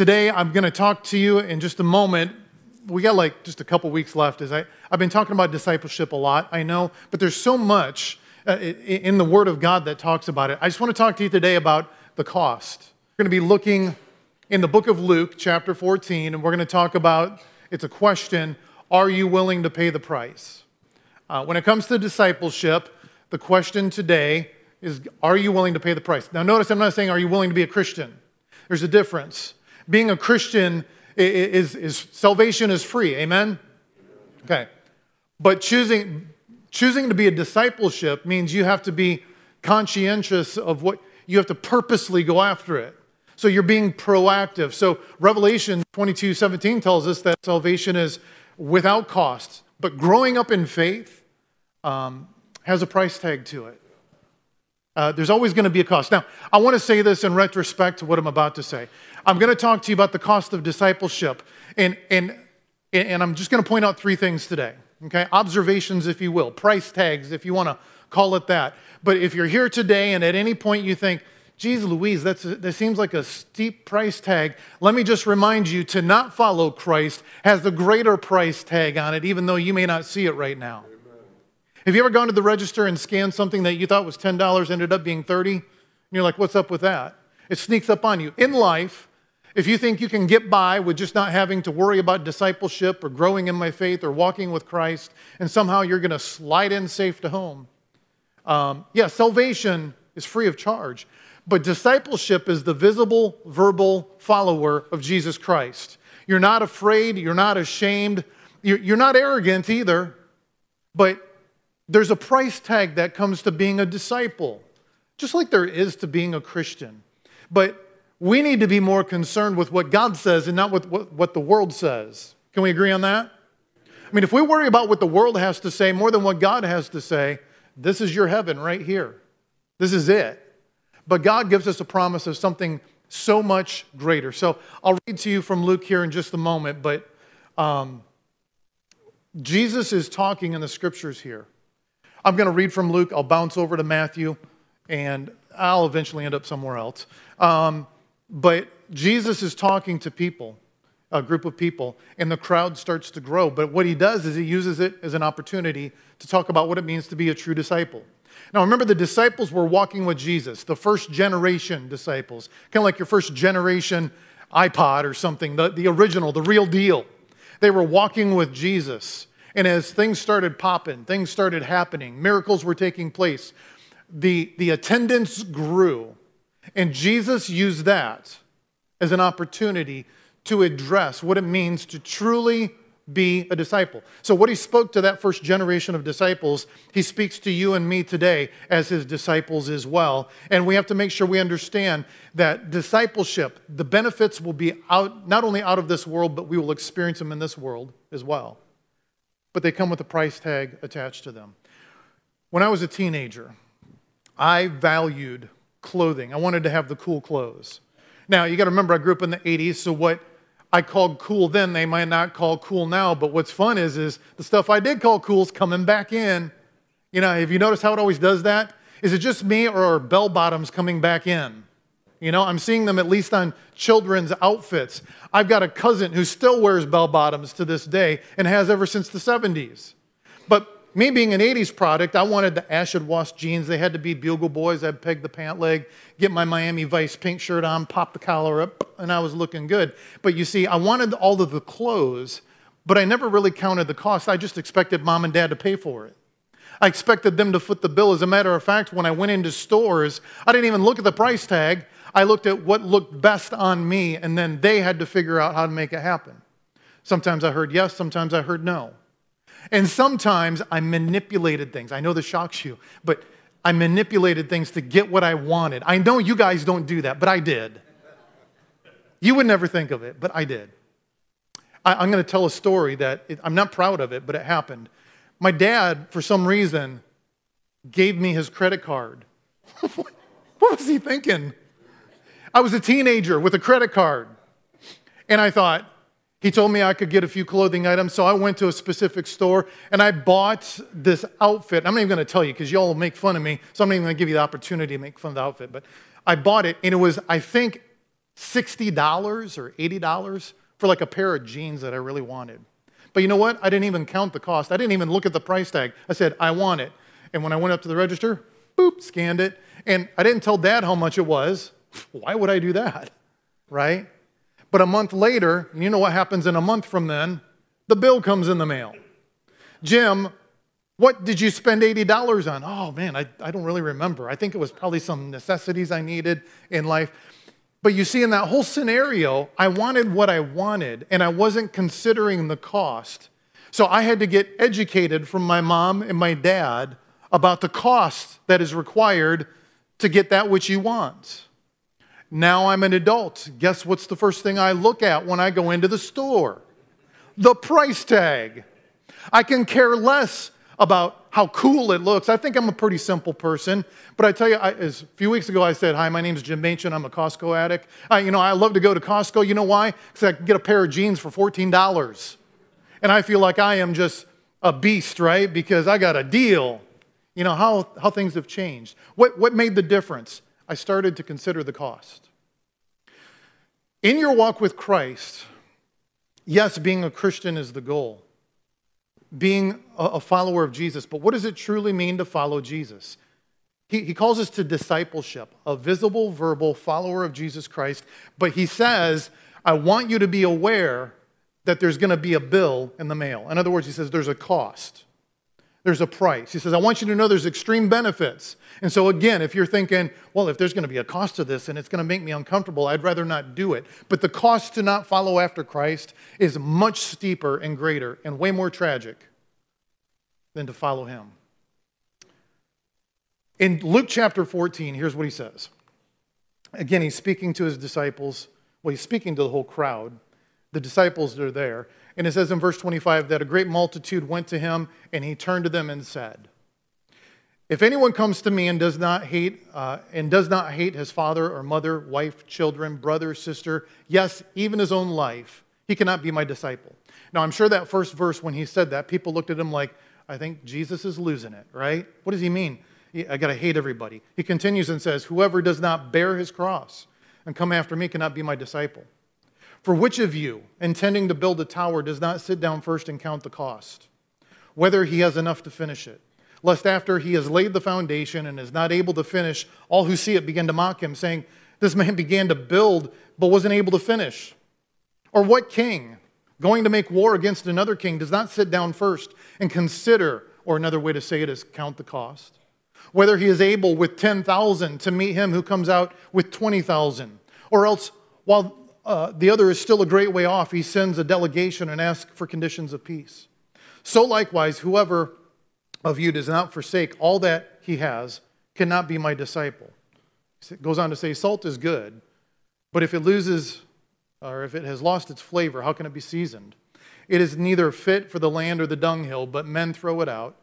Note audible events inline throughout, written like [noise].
Today, I'm going to talk to you in just a moment. We got like just a couple weeks left. As I, I've been talking about discipleship a lot, I know, but there's so much uh, in the Word of God that talks about it. I just want to talk to you today about the cost. We're going to be looking in the book of Luke, chapter 14, and we're going to talk about it's a question Are you willing to pay the price? Uh, when it comes to discipleship, the question today is Are you willing to pay the price? Now, notice I'm not saying Are you willing to be a Christian? There's a difference. Being a Christian is, is, salvation is free. Amen? Okay. But choosing, choosing to be a discipleship means you have to be conscientious of what you have to purposely go after it. So you're being proactive. So Revelation 22 17 tells us that salvation is without cost, but growing up in faith um, has a price tag to it. Uh, there's always going to be a cost. Now, I want to say this in retrospect to what I'm about to say. I'm going to talk to you about the cost of discipleship, and, and, and I'm just going to point out three things today. Okay, observations, if you will, price tags, if you want to call it that. But if you're here today and at any point you think, geez, Louise, that's a, that seems like a steep price tag. Let me just remind you to not follow Christ has a greater price tag on it, even though you may not see it right now. Have you ever gone to the register and scanned something that you thought was $10, ended up being 30? And you're like, what's up with that? It sneaks up on you. In life, if you think you can get by with just not having to worry about discipleship or growing in my faith or walking with Christ, and somehow you're going to slide in safe to home, um, yeah, salvation is free of charge. But discipleship is the visible, verbal follower of Jesus Christ. You're not afraid, you're not ashamed, you're not arrogant either, but there's a price tag that comes to being a disciple, just like there is to being a Christian. But we need to be more concerned with what God says and not with what the world says. Can we agree on that? I mean, if we worry about what the world has to say more than what God has to say, this is your heaven right here. This is it. But God gives us a promise of something so much greater. So I'll read to you from Luke here in just a moment, but um, Jesus is talking in the scriptures here. I'm going to read from Luke, I'll bounce over to Matthew, and I'll eventually end up somewhere else. Um, but Jesus is talking to people, a group of people, and the crowd starts to grow. But what he does is he uses it as an opportunity to talk about what it means to be a true disciple. Now, remember, the disciples were walking with Jesus, the first generation disciples, kind of like your first generation iPod or something, the, the original, the real deal. They were walking with Jesus. And as things started popping, things started happening, miracles were taking place, the, the attendance grew. And Jesus used that as an opportunity to address what it means to truly be a disciple. So, what he spoke to that first generation of disciples, he speaks to you and me today as his disciples as well. And we have to make sure we understand that discipleship, the benefits will be out, not only out of this world, but we will experience them in this world as well. But they come with a price tag attached to them. When I was a teenager, I valued clothing. I wanted to have the cool clothes. Now, you got to remember, I grew up in the 80s, so what I called cool then, they might not call cool now. But what's fun is, is the stuff I did call cool is coming back in. You know, have you noticed how it always does that? Is it just me or are bell bottoms coming back in? You know, I'm seeing them at least on children's outfits. I've got a cousin who still wears bell bottoms to this day and has ever since the 70s. But me being an 80s product, I wanted the acid wash jeans. They had to be bugle boys. I'd peg the pant leg, get my Miami Vice pink shirt on, pop the collar up, and I was looking good. But you see, I wanted all of the clothes, but I never really counted the cost. I just expected mom and dad to pay for it. I expected them to foot the bill. As a matter of fact, when I went into stores, I didn't even look at the price tag. I looked at what looked best on me, and then they had to figure out how to make it happen. Sometimes I heard yes, sometimes I heard no. And sometimes I manipulated things. I know this shocks you, but I manipulated things to get what I wanted. I know you guys don't do that, but I did. You would never think of it, but I did. I, am going to tell a story that it, I'm not proud of it, but it happened. My dad, for some reason, gave me his credit card. [laughs] what was he thinking? I was a teenager with a credit card. And I thought, he told me I could get a few clothing items, so I went to a specific store and I bought this outfit. I'm not even going to tell you because y'all will make fun of me, so I'm not even going to give you the opportunity to make fun of the outfit. But I bought it and it was, I think, $60 or $80 for like a pair of jeans that I really wanted. But you know what? I didn't even count the cost. I didn't even look at the price tag. I said, I want it. And when I went up to the register, boop, scanned it. And I didn't tell dad how much it was. Why would I do that? Right? But a month later, you know what happens in a month from then? The bill comes in the mail. Jim, what did you spend $80 on? Oh man, I, I don't really remember. I think it was probably some necessities I needed in life. But you see, in that whole scenario, I wanted what I wanted and I wasn't considering the cost. So I had to get educated from my mom and my dad about the cost that is required to get that which you want. Now I'm an adult. Guess what's the first thing I look at when I go into the store? The price tag. I can care less about how cool it looks. I think I'm a pretty simple person, but I tell you, I, as a few weeks ago I said, "Hi, my name is Jim Machen. I'm a Costco addict. I, you know, I love to go to Costco. You know why? Because I can get a pair of jeans for fourteen dollars, and I feel like I am just a beast, right? Because I got a deal. You know how how things have changed. What what made the difference? I started to consider the cost. In your walk with Christ, yes, being a Christian is the goal being a follower of Jesus, but what does it truly mean to follow Jesus? He, calls us to discipleship, a visible, verbal follower of Jesus Christ, but he says, I want you to be aware that there's going to be a bill in the mail. In other words, he says there's a cost, there's a price. He says, I want you to know there's extreme benefits. And so, again, if you're thinking, well, if there's going to be a cost to this and it's going to make me uncomfortable, I'd rather not do it. But the cost to not follow after Christ is much steeper and greater and way more tragic than to follow him. In Luke chapter 14, here's what he says. Again, he's speaking to his disciples. Well, he's speaking to the whole crowd. The disciples are there. And it says in verse 25 that a great multitude went to him, and he turned to them and said, if anyone comes to me and does not hate uh, and does not hate his father or mother, wife, children, brother, sister, yes, even his own life, he cannot be my disciple. Now, I'm sure that first verse when he said that, people looked at him like, I think Jesus is losing it, right? What does he mean? I got to hate everybody. He continues and says, Whoever does not bear his cross and come after me cannot be my disciple. For which of you, intending to build a tower, does not sit down first and count the cost, whether he has enough to finish it? lest after he has laid the foundation and is not able to finish, all who see it begin to mock him, saying, This man [laughs] began to build but wasn't able to finish. Or what king, going to make war against another king, does not sit down first and consider, or another way to say it is count the cost? Whether he is able with 10,000 to meet him who comes out with 20,000, or else while uh, the other is still a great way off, he sends a delegation and asks for conditions of peace. So likewise, whoever of you does not forsake all that he has cannot be my disciple. It goes on to say, salt is good, but if it loses or if it has lost its flavor, how can it be seasoned? It is neither fit for the land or the dunghill, but men throw it out.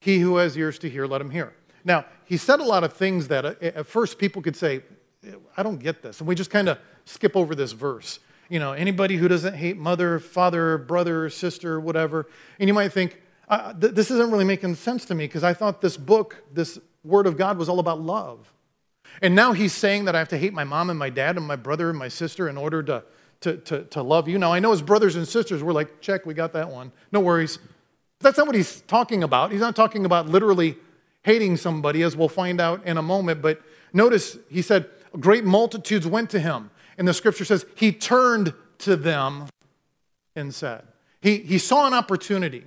He who has ears to hear, let him hear. Now, he said a lot of things that uh, at first people could say, I don't get this. And we just kind of skip over this verse. You know, anybody who doesn't hate mother, father, brother, sister, whatever. And you might think, uh, th- this isn't really making sense to me because I thought this book, this Word of God, was all about love. And now he's saying that I have to hate my mom and my dad and my brother and my sister in order to, to, to, to love you. Now, I know his brothers and sisters were like, check, we got that one. No worries. That's not what he's talking about. He's not talking about literally hating somebody, as we'll find out in a moment. But notice he said, great multitudes went to him. And the scripture says, he turned to them and said, he, he saw an opportunity.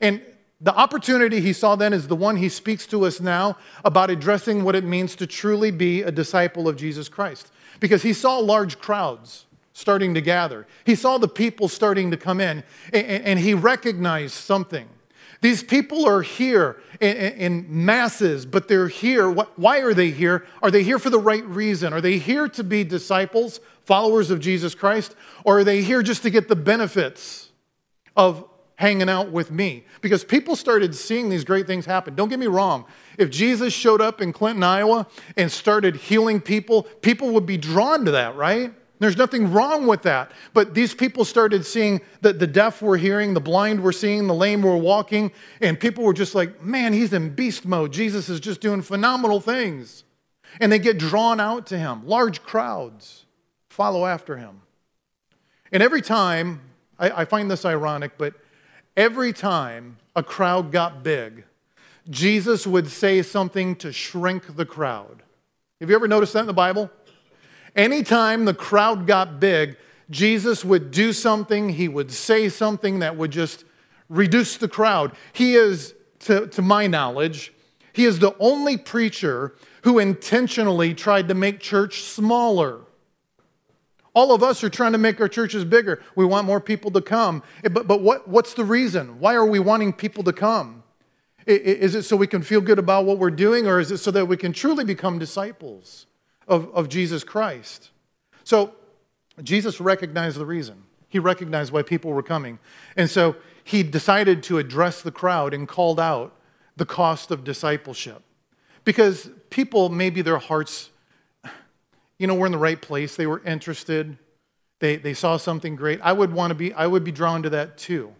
And the opportunity he saw then is the one he speaks to us now about addressing what it means to truly be a disciple of Jesus Christ. Because he saw large crowds starting to gather, he saw the people starting to come in, and he recognized something. These people are here in masses, but they're here. Why are they here? Are they here for the right reason? Are they here to be disciples, followers of Jesus Christ? Or are they here just to get the benefits of hanging out with me because people started seeing these great things happen. Don't get me wrong. If Jesus showed up in Clinton, Iowa and started healing people, people would be drawn to that, right? There's nothing wrong with that. But these people started seeing that the deaf were hearing, the blind were seeing, the lame were walking, and people were just like, man, he's in beast mode. Jesus is just doing phenomenal things. And they get drawn out to him, large crowds follow after him. And every time, I, I find this ironic, but every time a crowd got big, Jesus would say something to shrink the crowd. Have you ever noticed that in the Bible? Anytime the crowd got big, Jesus would do something, he would say something that would just reduce the crowd. He is, to, to my knowledge, he is the only preacher who intentionally tried to make church smaller. All of us are trying to make our churches bigger. We want more people to come. Eh, but, but what, what's the reason? Why are we wanting people to come? Is it so we can feel good about what we're doing, or is it so that we can truly become disciples of, of Jesus Christ? So, Jesus recognized the reason. He recognized why people were coming. And so, he decided to address the crowd and called out the cost of discipleship. Because people, maybe their hearts, you know, were in the right place. They were interested. They, they saw something great. I would want to be, I would be drawn to that too.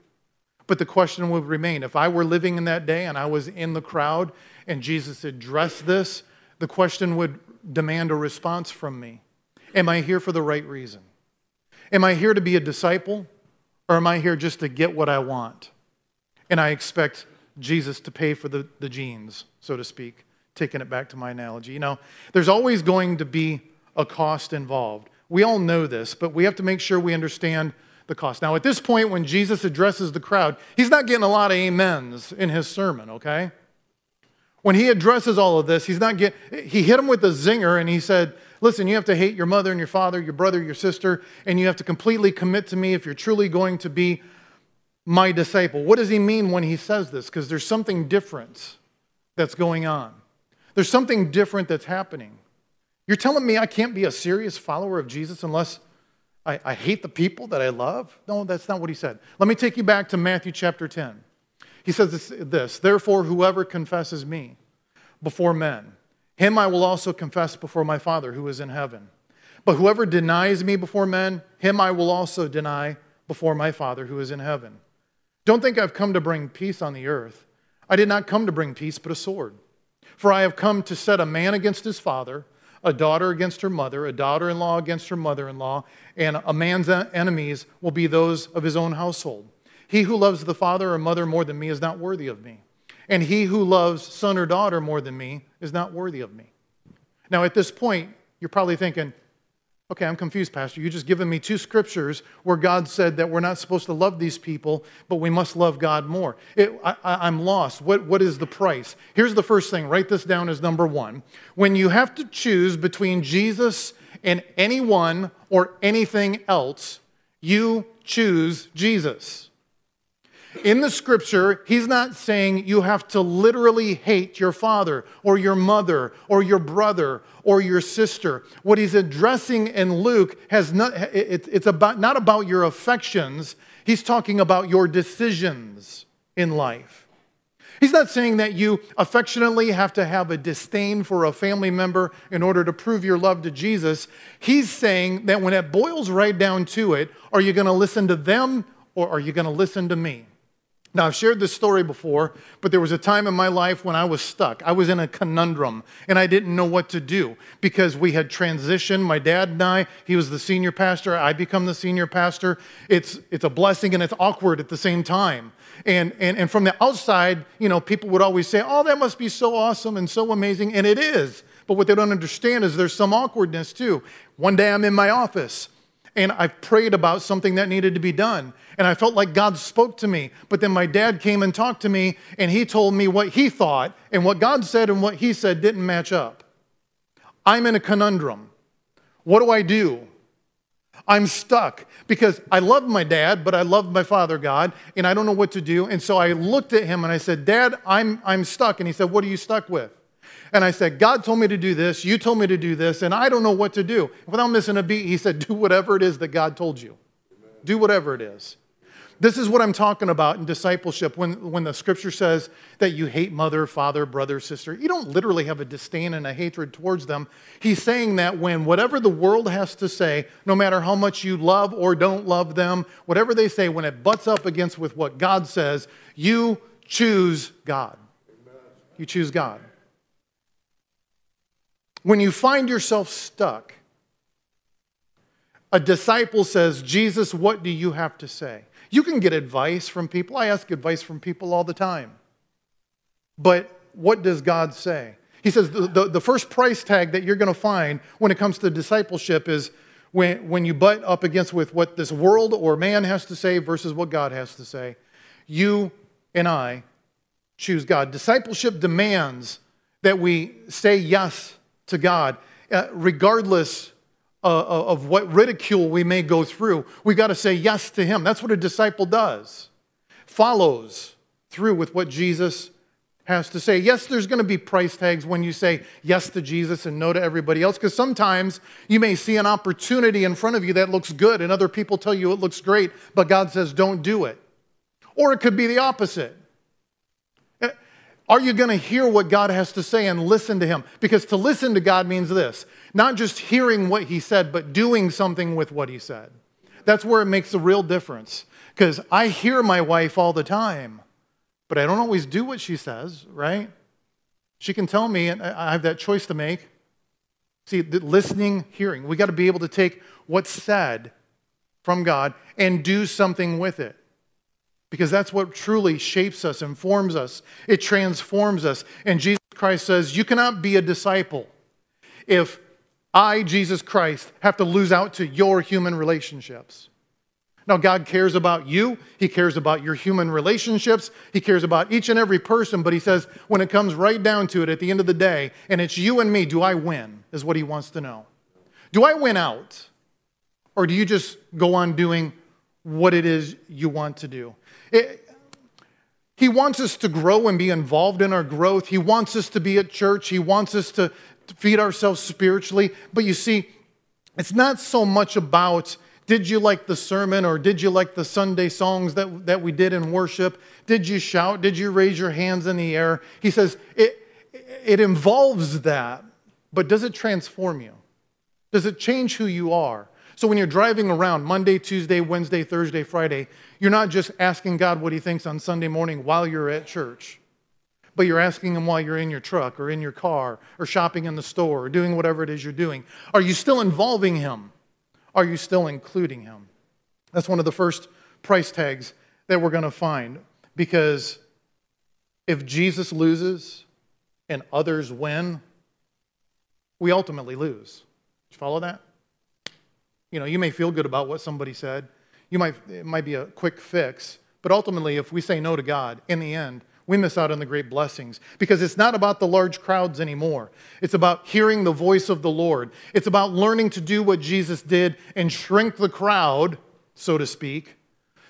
But the question would remain if I were living in that day and I was in the crowd and Jesus addressed this, the question would demand a response from me. Am I here for the right reason? Am I here to be a disciple or am I here just to get what I want? And I expect Jesus to pay for the, the jeans, so to speak, taking it back to my analogy. You know, there's always going to be a cost involved. We all know this, but we have to make sure we understand the cost. Now, at this point, when Jesus addresses the crowd, he's not getting a lot of amens in his sermon, okay? When he addresses all of this, he's not getting, he hit him with a zinger and he said, Listen, you have to hate your mother and your father, your brother, your sister, and you have to completely commit to me if you're truly going to be my disciple. What does he mean when he says this? Because there's something different that's going on. There's something different that's happening. You're telling me I can't be a serious follower of Jesus unless I, I hate the people that I love? No, that's not what he said. Let me take you back to Matthew chapter 10. He says this, Therefore, whoever confesses me before men, him I will also confess before my Father who is in heaven. But whoever denies me before men, him I will also deny before my Father who is in heaven. Don't think I've come to bring peace on the earth. I did not come to bring peace, but a sword. For I have come to set a man against his father a daughter against her mother, a daughter in law against her mother in law, and a man's enemies will be those of his own household. He who loves the father or mother more than me is not worthy of me. And he who loves son or daughter more than me is not worthy of me. Now, at this point, you're probably thinking, Okay, I'm confused, Pastor. You just given me two scriptures where God said that we're not supposed to love these people, but we must love God more. It, I, am lost. What, what is the price? Here's the first thing. Write this down as number one. When you have to choose between Jesus and anyone or anything else, you choose Jesus. In the scripture, he's not saying you have to literally hate your father or your mother or your brother or your sister. What he's addressing in Luke has not, it's about, not about your affections, he's talking about your decisions in life. He's not saying that you affectionately have to have a disdain for a family member in order to prove your love to Jesus. He's saying that when it boils right down to it, are you going to listen to them or are you going to listen to me? Now, I've shared this story before, but there was a time in my life when I was stuck. I was in a conundrum and I didn't know what to do because we had transitioned. My dad and I, he was the senior pastor, I become the senior pastor. It's, it's a blessing and it's awkward at the same time. And, and, and from the outside, you know, people would always say, oh, that must be so awesome and so amazing. And it is. But what they don't understand is there's some awkwardness too. One day I'm in my office and I prayed about something that needed to be done. And I felt like God spoke to me. But then my dad came and talked to me, and he told me what he thought, and what God said and what he said didn't match up. I'm in a conundrum. What do I do? I'm stuck because I love my dad, but I love my father God, and I don't know what to do. And so I looked at him and I said, Dad, I'm, I'm stuck. And he said, What are you stuck with? And I said, God told me to do this, you told me to do this, and I don't know what to do. Without missing a beat, he said, Do whatever it is that God told you. Amen. Do whatever it is. This is what I'm talking about in discipleship when, when the scripture says that you hate mother, father, brother, sister. You don't literally have a disdain and a hatred towards them. He's saying that when whatever the world has to say, no matter how much you love or don't love them, whatever they say, when it butts up against with what God says, you choose God. You choose God. When you find yourself stuck, a disciple says, Jesus, what do you have to say? You can get advice from people. I ask advice from people all the time. But what does God say? He says the, the, the first price tag that you're going to find when it comes to discipleship is when, when you butt up against with what this world or man has to say versus what God has to say. You and I choose God. Discipleship demands that we say yes to God, uh, regardless uh, uh of what ridicule we may go through. We got to say yes to Him. That's what a disciple does. Follows through with what Jesus has to say. Yes, there's going to be price tags when you say yes to Jesus and no to everybody else, because sometimes you may see an opportunity in front of you that looks good and other people tell you it looks great, but God says don't do it. Or it could be the opposite. Are you going to hear what God has to say and listen to Him? Because to listen to God means this not just hearing what He said, but doing something with what He said. That's where it makes a real difference. Because I hear my wife all the time but I don't always do what she says, right? She can tell me, and I have that choice to make. See, listening, hearing. We got to be able to take what's said from God and do something with it. Because that's what truly shapes us, informs us, it transforms us. And Jesus Christ says, You cannot be a disciple if I, Jesus Christ, have to lose out to your human relationships. Now, God cares about you. He cares about your human relationships. He cares about each and every person. But He says, when it comes right down to it at the end of the day, and it's you and me, do I win? Is what He wants to know. Do I win out? Or do you just go on doing what it is you want to do? It, he wants us to grow and be involved in our growth. He wants us to be at church. He wants us to, feed ourselves spiritually. But you see, it's not so much about did you like the sermon or did you like the Sunday songs that, that we did in worship? Did you shout? Did you raise your hands in the air? He says it, it involves that, but does it transform you? Does it change who you are? So when you're driving around Monday, Tuesday, Wednesday, Thursday, Friday, you're not just asking God what He thinks on Sunday morning while you're at church, but you're asking Him while you're in your truck or in your car or shopping in the store or doing whatever it is you're doing. Are you still involving Him? Are you still including him? That's one of the first price tags that we're going to find because if Jesus loses and others win, we ultimately lose. Did you follow that? You know, you may feel good about what somebody said. You might it might be a quick fix, but ultimately if we say no to God in the end, we miss out on the great blessings because it's not about the large crowds anymore. It's about hearing the voice of the Lord. It's about learning to do what Jesus did and shrink the crowd, so to speak,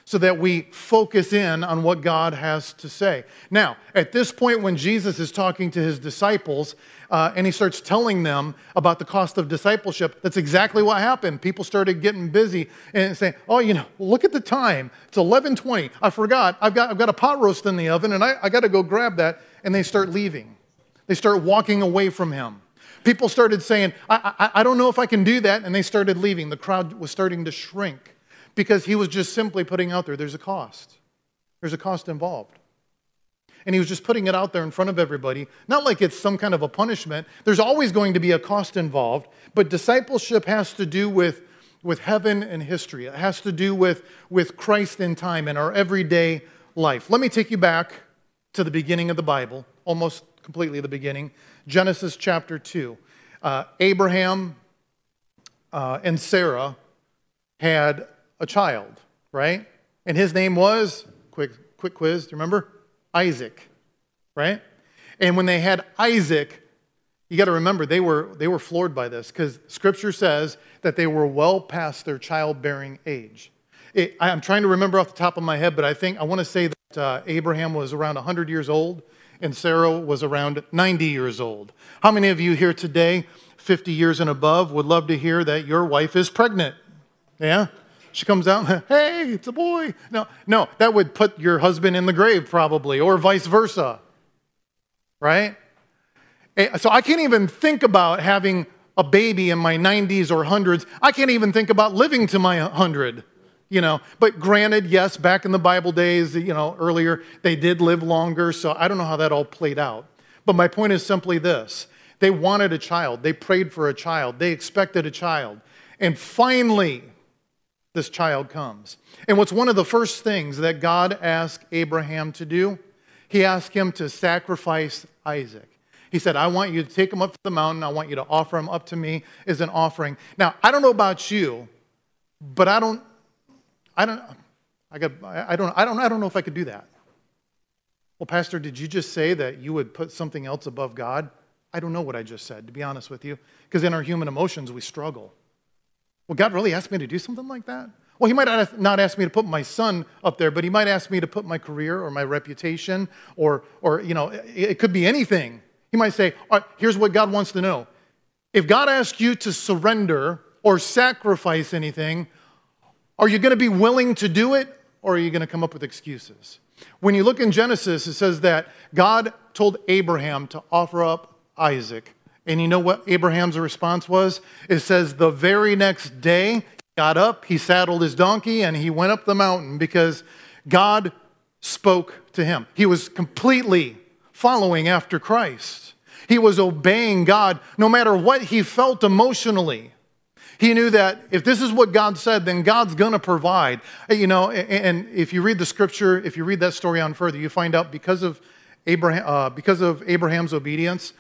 so that we focus in on what God has to say. Now, at this point, when Jesus is talking to his disciples uh, and he starts telling them about the cost of discipleship, that's exactly what happened. People started getting busy and saying, "Oh, you know, look at the time. It's 11:20. I forgot. I've got I've got a pot roast in the oven, and I, I got to go grab that." And they start leaving. They start walking away from him. People started saying, I, I, I don't know if I can do that. And they started leaving. The crowd was starting to shrink because he was just simply putting out there there's a cost. There's a cost involved. And he was just putting it out there in front of everybody, not like it's some kind of a punishment. There's always going to be a cost involved, but discipleship has to do with, with heaven and history. It has to do with, with Christ in time and our everyday life. Let me take you back to the beginning of the Bible, almost completely the beginning. Genesis chapter 2. Uh, Abraham uh, and Sarah had a child, right? And his name was, quick, quick quiz, do you remember? Isaac, right? And when they had Isaac, you got to remember they were, they were floored by this because scripture says that they were well past their childbearing age. It, I'm trying to remember off the top of my head, but I think I want to say that uh, Abraham was around 100 years old and Sarah was around 90 years old. How many of you here today, 50 years and above, would love to hear that your wife is pregnant? Yeah? She comes out, [laughs] hey, it's a boy. No, no, that would put your husband in the grave probably, or vice versa. Right? Eh, so I can't even think about having a baby in my 90s or 100s. I can't even think about living to my 100. You know, but granted, yes, back in the Bible days, you know, earlier, they did live longer, so I don't know how that all played out. But my point is simply this they wanted a child, they prayed for a child, they expected a child. And finally, this child comes. And what's one of the first things that God asked Abraham to do? He asked him to sacrifice Isaac. He said, I want you to take him up to the mountain. I want you to offer him up to me as an offering. Now, I don't know about you, but I don't, I don't, I got, I don't, I don't, I don't know if I could do that. Well, Pastor, did you just say that you would put something else above God? I don't know what I just said, to be honest with you, because in our human emotions, we struggle. Well, God really asked me to do something like that? Well, He might not ask me to put my son up there, but He might ask me to put my career or my reputation or, or you know, it could be anything. He might say, here's what God wants to know. If God asks you to surrender or sacrifice anything, are you going to be willing to do it or are you going to come up with excuses? When you look in Genesis, it says that God told Abraham to offer up Isaac. And you know what Abraham's response was? It says the very next day, he got up, he saddled his donkey, and he went up the mountain because God spoke to him. He was completely following after Christ. He was obeying God no matter what he felt emotionally. He knew that if this is what God said, then God's going to provide. You know, and if you read the scripture, if you read that story on further, you find out because of Abraham, uh, because of Abraham's obedience,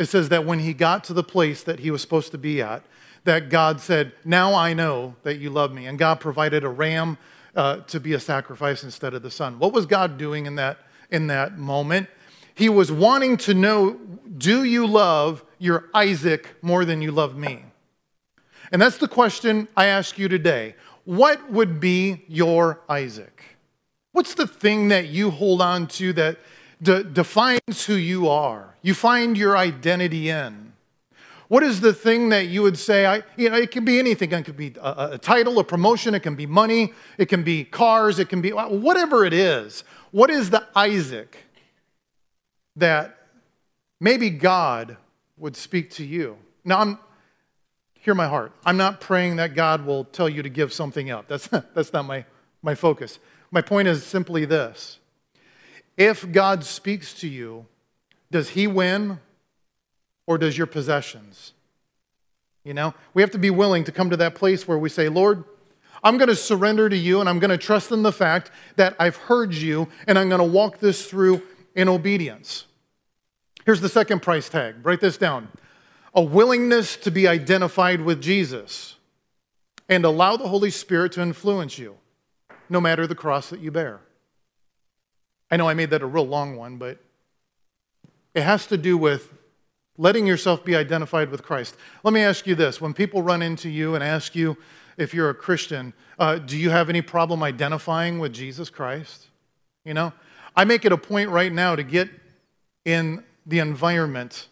it says that when he got to the place that he was supposed to be at, that God said, Now I know that you love me. And God provided a ram uh, to be a sacrifice instead of the son. What was God doing in that, in that moment? He was wanting to know, Do you love your Isaac more than you love me? And that's the question I ask you today. What would be your Isaac? What's the thing that you hold on to that de- defines who you are? You find your identity in. What is the thing that you would say? I, you know, it can be anything. It could be a, a title, a promotion. It can be money. It can be cars. It can be whatever it is. What is the Isaac that maybe God would speak to you? Now, I'm, hear my heart. I'm not praying that God will tell you to give something up. That's not, [laughs] that's not my, my focus. My point is simply this if God speaks to you, does he win or does your possessions? You know, we have to be willing to come to that place where we say, Lord, I'm going to surrender to you and I'm going to trust in the fact that I've heard you and I'm going to walk this through in obedience. Here's the second price tag. Write this down a willingness to be identified with Jesus and allow the Holy Spirit to influence you, no matter the cross that you bear. I know I made that a real long one, but it has to do with letting yourself be identified with Christ. Let me ask you this when people run into you and ask you if you're a Christian, uh, do you have any problem identifying with Jesus Christ? You know, I make it a point right now to get in the environment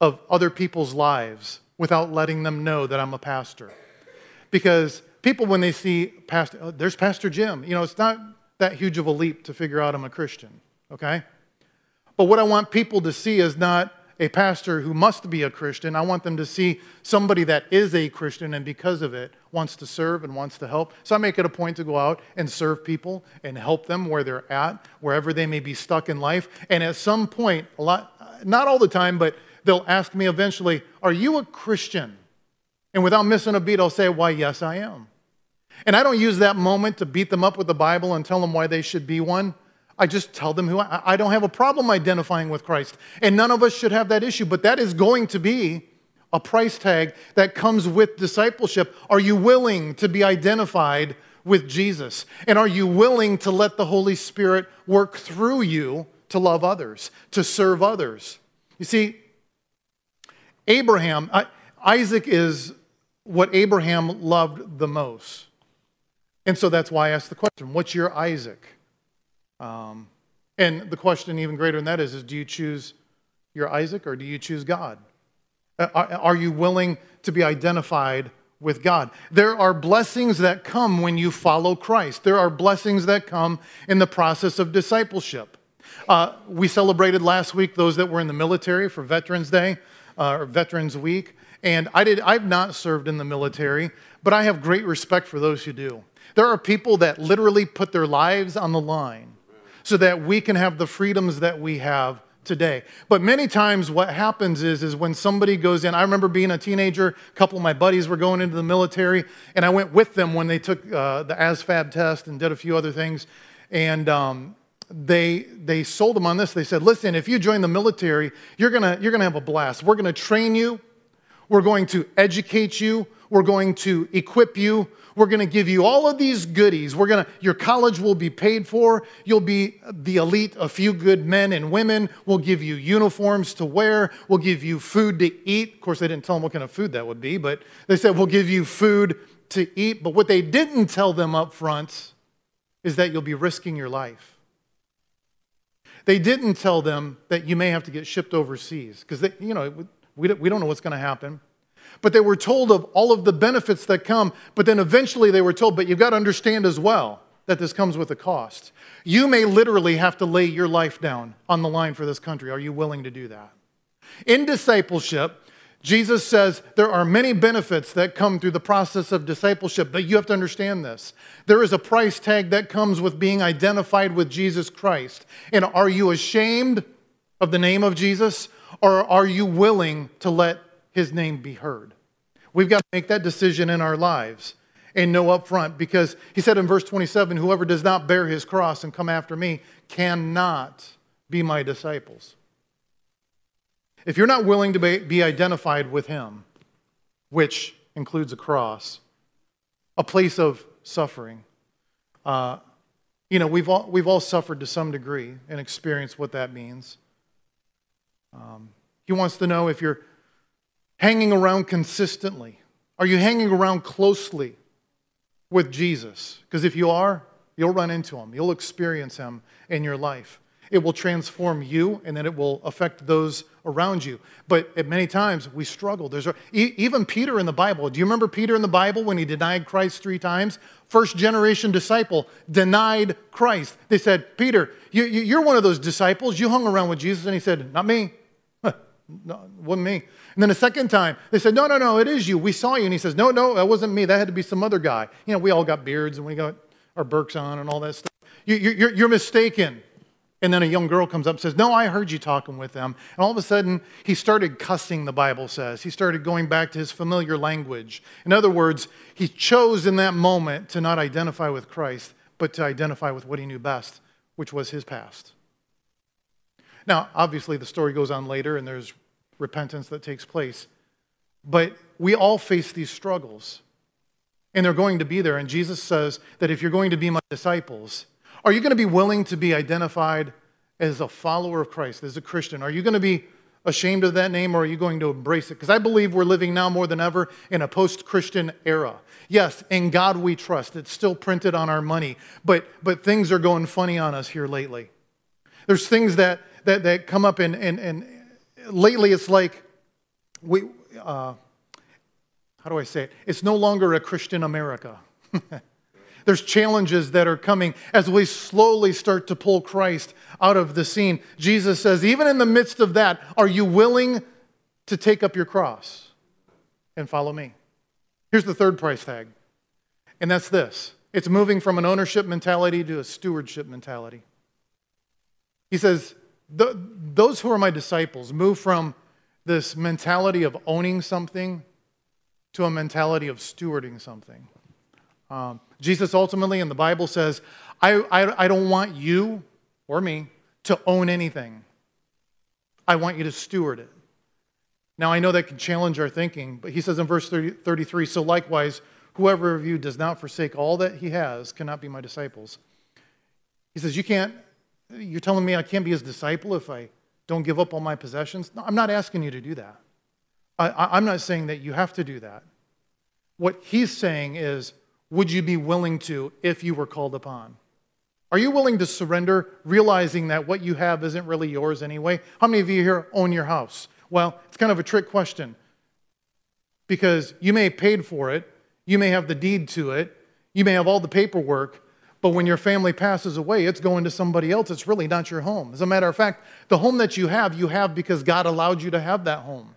of other people's lives without letting them know that I'm a pastor. Because people, when they see Pastor, oh, there's Pastor Jim, you know, it's not that huge of a leap to figure out I'm a Christian, okay? But what I want people to see is not a pastor who must be a Christian. I want them to see somebody that is a Christian and because of it wants to serve and wants to help. So I make it a point to go out and serve people and help them where they're at, wherever they may be stuck in life. And at some point, a lot, not all the time, but they'll ask me eventually, Are you a Christian? And without missing a beat, I'll say, Why, yes, I am. And I don't use that moment to beat them up with the Bible and tell them why they should be one. I just tell them who I, I don't have a problem identifying with Christ. And none of us should have that issue, but that is going to be a price tag that comes with discipleship. Are you willing to be identified with Jesus? And are you willing to let the Holy Spirit work through you to love others, to serve others? You see, Abraham, Isaac is what Abraham loved the most. And so that's why I asked the question what's your Isaac? Um, and the question, even greater than that, is, is do you choose your Isaac or do you choose God? Uh, are you willing to be identified with God? There are blessings that come when you follow Christ, there are blessings that come in the process of discipleship. Uh, we celebrated last week those that were in the military for Veterans Day uh, or Veterans Week. And I did, I've not served in the military, but I have great respect for those who do. There are people that literally put their lives on the line so that we can have the freedoms that we have today. But many times what happens is, is when somebody goes in, I remember being a teenager, a couple of my buddies were going into the military, and I went with them when they took uh, the ASVAB test and did a few other things. And um, they, they sold them on this. They said, listen, if you join the military, you're gonna you're gonna have a blast. We're to train you. We're going to educate you. We're going to equip you. We're going to give you all of these goodies. We're going to, your college will be paid for. You'll be the elite, a few good men and women. We'll give you uniforms to wear. We'll give you food to eat. Of course, they didn't tell them what kind of food that would be, but they said, we'll give you food to eat. But what they didn't tell them up front is that you'll be risking your life. They didn't tell them that you may have to get shipped overseas because, you know, we don't know what's going to happen. But they were told of all of the benefits that come, but then eventually they were told, but you've got to understand as well that this comes with a cost. You may literally have to lay your life down on the line for this country. Are you willing to do that? In discipleship, Jesus says there are many benefits that come through the process of discipleship, but you have to understand this. There is a price tag that comes with being identified with Jesus Christ. And are you ashamed of the name of Jesus, or are you willing to let his name be heard. We've got to make that decision in our lives and know up front because he said in verse 27 whoever does not bear his cross and come after me cannot be my disciples. If you're not willing to be identified with him, which includes a cross, a place of suffering, uh, you know, we've all, we've all suffered to some degree and experienced what that means. Um, he wants to know if you're hanging around consistently? Are you hanging around closely with Jesus? Because if you are, you'll run into him, you'll experience him in your life. It will transform you and then it will affect those around you. But at many times we struggle. There's a, even Peter in the Bible. Do you remember Peter in the Bible when he denied Christ three times? First generation disciple denied Christ. They said, Peter, you, you're one of those disciples. You hung around with Jesus. And he said, Not me. No, wasn't me. And then a second time, they said, No, no, no, it is you. We saw you. And he says, No, no, that wasn't me. That had to be some other guy. You know, we all got beards and we got our Birks on and all that stuff. You, you're, you're mistaken. And then a young girl comes up and says, No, I heard you talking with them. And all of a sudden, he started cussing, the Bible says. He started going back to his familiar language. In other words, he chose in that moment to not identify with Christ, but to identify with what he knew best, which was his past. Now, obviously, the story goes on later and there's repentance that takes place. But we all face these struggles, and they're going to be there. And Jesus says that if you're going to be my disciples, are you going to be willing to be identified as a follower of Christ, as a Christian? Are you going to be ashamed of that name or are you going to embrace it? Because I believe we're living now more than ever in a post Christian era. Yes, in God we trust. It's still printed on our money, but, but things are going funny on us here lately. There's things that, that, that come up, and, and, and lately it's like we, uh, how do I say it? It's no longer a Christian America. [laughs] There's challenges that are coming as we slowly start to pull Christ out of the scene. Jesus says, even in the midst of that, are you willing to take up your cross and follow me? Here's the third price tag, and that's this it's moving from an ownership mentality to a stewardship mentality. He says, those who are my disciples move from this mentality of owning something to a mentality of stewarding something. Um, Jesus ultimately in the Bible says, I, I, I don't want you or me to own anything. I want you to steward it. Now, I know that can challenge our thinking, but he says in verse 30, 33 So likewise, whoever of you does not forsake all that he has cannot be my disciples. He says, You can't you're telling me I can't be his disciple if I don't give up all my possessions? No, I'm not asking you to do that. I, am not saying that you have to do that. What he's saying is, would you be willing to if you were called upon? Are you willing to surrender, realizing that what you have isn't really yours anyway? How many of you here own your house? Well, it's kind of a trick question because you may have paid for it, you may have the deed to it, you may have all the paperwork, but when your family passes away, it's going to somebody else. It's really not your home. As a matter of fact, the home that you have, you have because God allowed you to have that home.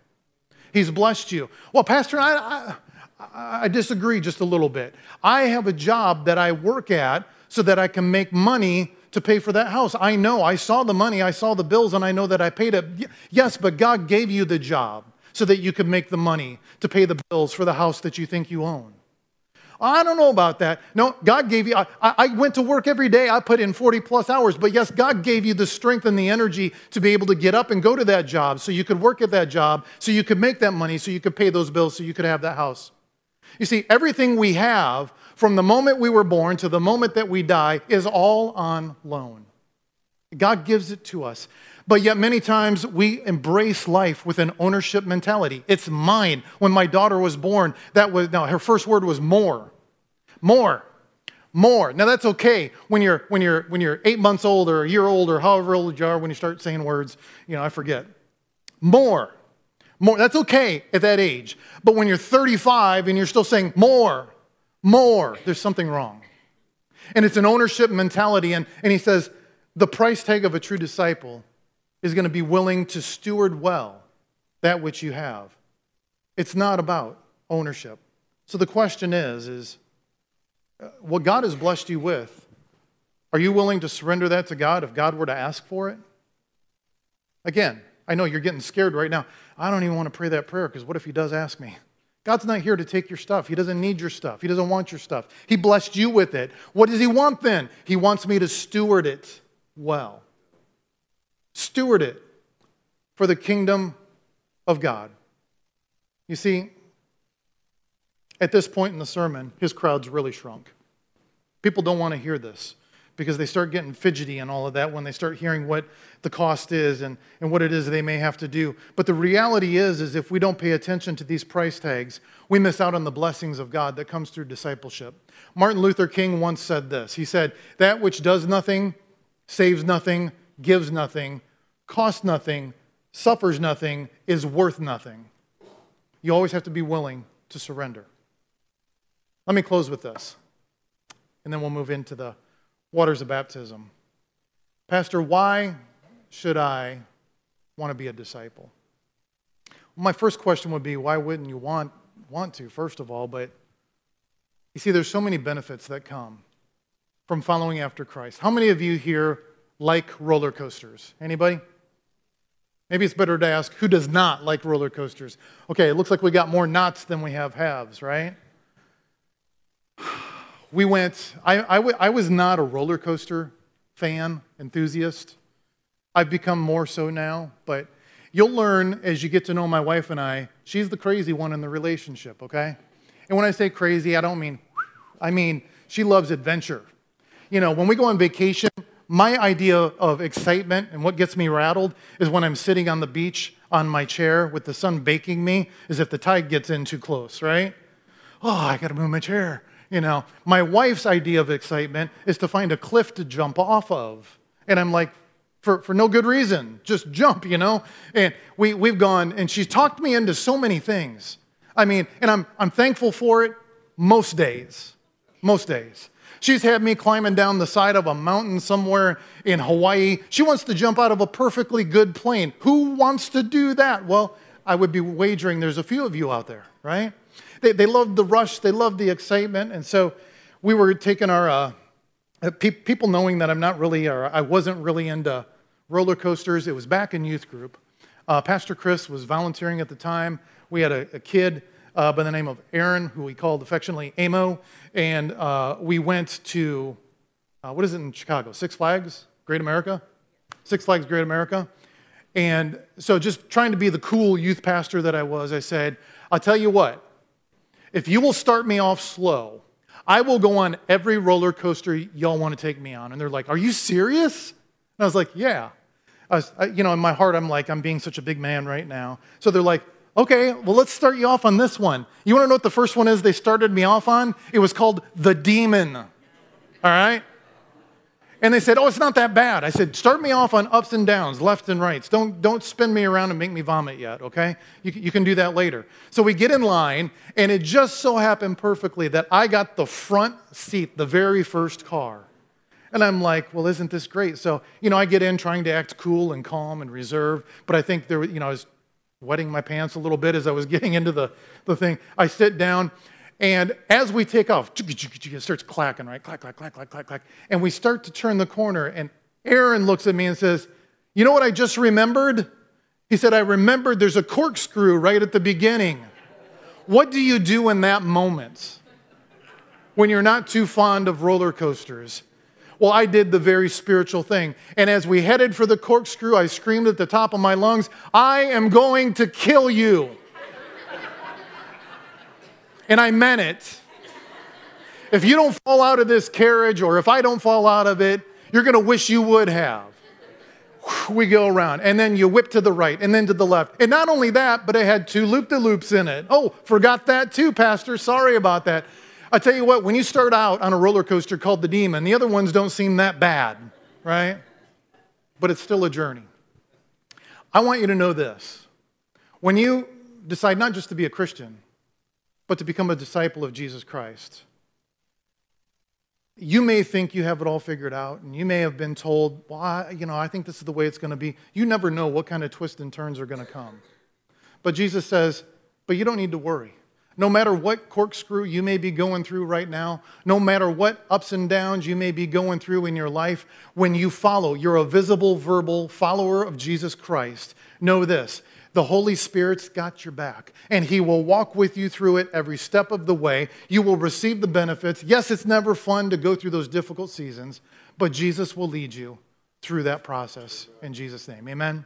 He's blessed you. Well, Pastor, I, I, I disagree just a little bit. I have a job that I work at so that I can make money to pay for that house. I know, I saw the money, I saw the bills, and I know that I paid it. Yes, but God gave you the job so that you could make the money to pay the bills for the house that you think you own. I don't know about that. No, God gave you, I, I, went to work every day. I put in 40 plus hours. But yes, God gave you the strength and the energy to be able to get up and go to that job so you could work at that job, so you could make that money, so you could pay those bills, so you could have that house. You see, everything we have from the moment we were born to the moment that we die is all on loan. God gives it to us. But yet, many times we embrace life with an ownership mentality. It's mine. When my daughter was born, that was, now her first word was more. More. More. Now that's okay when you're, when you're, when you're eight months old or a year old or however old you are when you start saying words. You know, I forget. More. More. That's okay at that age. But when you're 35 and you're still saying more, more, there's something wrong. And it's an ownership mentality. And, and he says, the price tag of a true disciple is going to be willing to steward well that which you have. It's not about ownership. So the question is is uh, what God has blessed you with, are you willing to surrender that to God if God were to ask for it? Again, I know you're getting scared right now. I don't even want to pray that prayer because what if he does ask me? God's not here to take your stuff. He doesn't need your stuff. He doesn't want your stuff. He blessed you with it. What does he want then? He wants me to steward it well steward it for the kingdom of God. You see, at this point in the sermon, his crowd's really shrunk. People don't want to hear this because they start getting fidgety and all of that when they start hearing what the cost is and, and what it is they may have to do. But the reality is, is if we don't pay attention to these price tags, we miss out on the blessings of God that comes through discipleship. Martin Luther King once said this. He said, That which does nothing, saves nothing, gives nothing, costs nothing, suffers nothing, is worth nothing. You always have to be willing to surrender. Let me close with this, and then we'll move into the waters of baptism. Pastor, why should I want to be a disciple? My first question would be why wouldn't you want, want to, first of all? But you see, there's so many benefits that come from following after Christ. How many of you here like roller coasters? Anybody? Maybe it's better to ask who does not like roller coasters? Okay, it looks like we got more knots than we have halves, right? We went, I, I, w- I was not a roller coaster fan, enthusiast. I've become more so now, but you'll learn as you get to know my wife and I, she's the crazy one in the relationship, okay? And when I say crazy, I don't mean, I mean, she loves adventure. You know, when we go on vacation, my idea of excitement and what gets me rattled is when I'm sitting on the beach on my chair with the sun baking me, is if the tide gets in too close, right? Oh, I gotta move my chair. You know, my wife's idea of excitement is to find a cliff to jump off of. And I'm like, for, for no good reason, just jump, you know? And we, we've gone, and she's talked me into so many things. I mean, and I'm, I'm thankful for it most days. Most days. She's had me climbing down the side of a mountain somewhere in Hawaii. She wants to jump out of a perfectly good plane. Who wants to do that? Well, I would be wagering there's a few of you out there, right? They, they loved the rush, they loved the excitement. And so we were taking our, uh, uh pe- people knowing that I'm not really, or I wasn't really into roller coasters. It was back in youth group. Uh, Pastor Chris was volunteering at the time. We had a, a kid uh, by the name of Aaron, who we called affectionately Amo, and uh, we went to, uh, what is it in Chicago? Six Flags, Great America? Six Flags, Great America. And so, just trying to be the cool youth pastor that I was, I said, I'll tell you what, if you will start me off slow, I will go on every roller coaster y'all want to take me on. And they're like, Are you serious? And I was like, Yeah. I was, you know, in my heart, I'm like, I'm being such a big man right now. So they're like, Okay, well, let's start you off on this one. You want to know what the first one is they started me off on? It was called The Demon. All right? And they said, Oh, it's not that bad. I said, Start me off on ups and downs, left and rights. Don't, don't spin me around and make me vomit yet, okay? You, you can do that later. So we get in line, and it just so happened perfectly that I got the front seat, the very first car. And I'm like, well, isn't this great? So, you know, I get in trying to act cool and calm and reserved, but I think there, you know, I was wetting my pants a little bit as I was [laughs] getting into the, the thing. I sit down, And as we take off, it starts clacking, right? Clack, clack, clack, clack, clack, clack. And we start to turn the corner, and Aaron looks at me and says, You know what I just remembered? He said, I remembered there's a corkscrew right at the beginning. What do you do in that moment when you're not too fond of roller coasters? Well, I did the very spiritual thing. And as we headed for the corkscrew, I screamed at the top of my lungs, I am going to kill you. and I meant it. If you don't fall out of this carriage, or if I don't fall out of it, you're going to wish you would have. We go around, and then you whip to the right, and then to the left. And not only that, but it had two loop de loops in it. Oh, forgot that too, Pastor. Sorry about that. I tell you what, when you start out on a roller coaster called the Demon, the other ones don't seem that bad, right? But it's still a journey. I want you to know this. When you decide not just to be a Christian, but to become a disciple of Jesus Christ, you may think you have it all figured out, and you may have been told, well, I, you know, I think this is the way it's going to be. You never know what kind of twists and turns are going to come. But Jesus says, but you don't need to worry. No matter what corkscrew you may be going through right now, no matter what ups and downs you may be going through in your life, when you follow, you're a visible, verbal follower of Jesus Christ. Know this the Holy Spirit's got your back, and He will walk with you through it every step of the way. You will receive the benefits. Yes, it's never fun to go through those difficult seasons, but Jesus will lead you through that process in Jesus' name. Amen.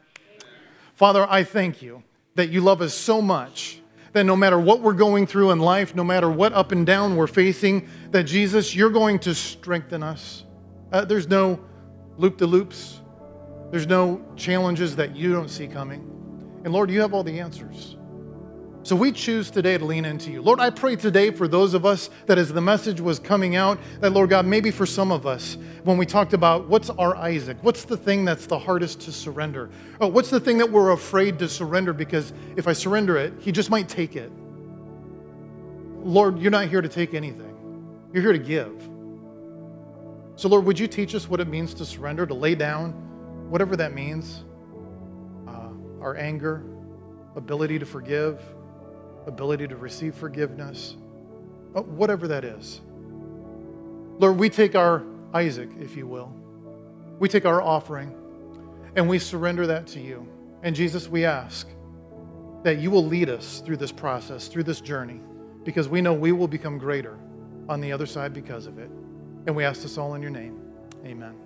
Father, I thank you that you love us so much that no matter what we're going through in life, no matter what up and down we're facing, that Jesus, you're going to strengthen us. Uh, there's no loop de loops, there's no challenges that you don't see coming. And Lord, you have all the answers. So we choose today to lean into you. Lord, I pray today for those of us that as the message was coming out, that Lord God, maybe for some of us, when we talked about what's our Isaac, what's the thing that's the hardest to surrender? Oh, what's the thing that we're afraid to surrender because if I surrender it, he just might take it. Lord, you're not here to take anything, you're here to give. So, Lord, would you teach us what it means to surrender, to lay down, whatever that means? Uh, our anger, ability to forgive ability to receive forgiveness, uh, whatever that is. Lord, we take our Isaac, if you will, we take our offering and we surrender that to you. And Jesus, we ask that you will lead us through this process, through this journey, because we know we will become greater on the other side because of it. And we ask this all in your name. Amen.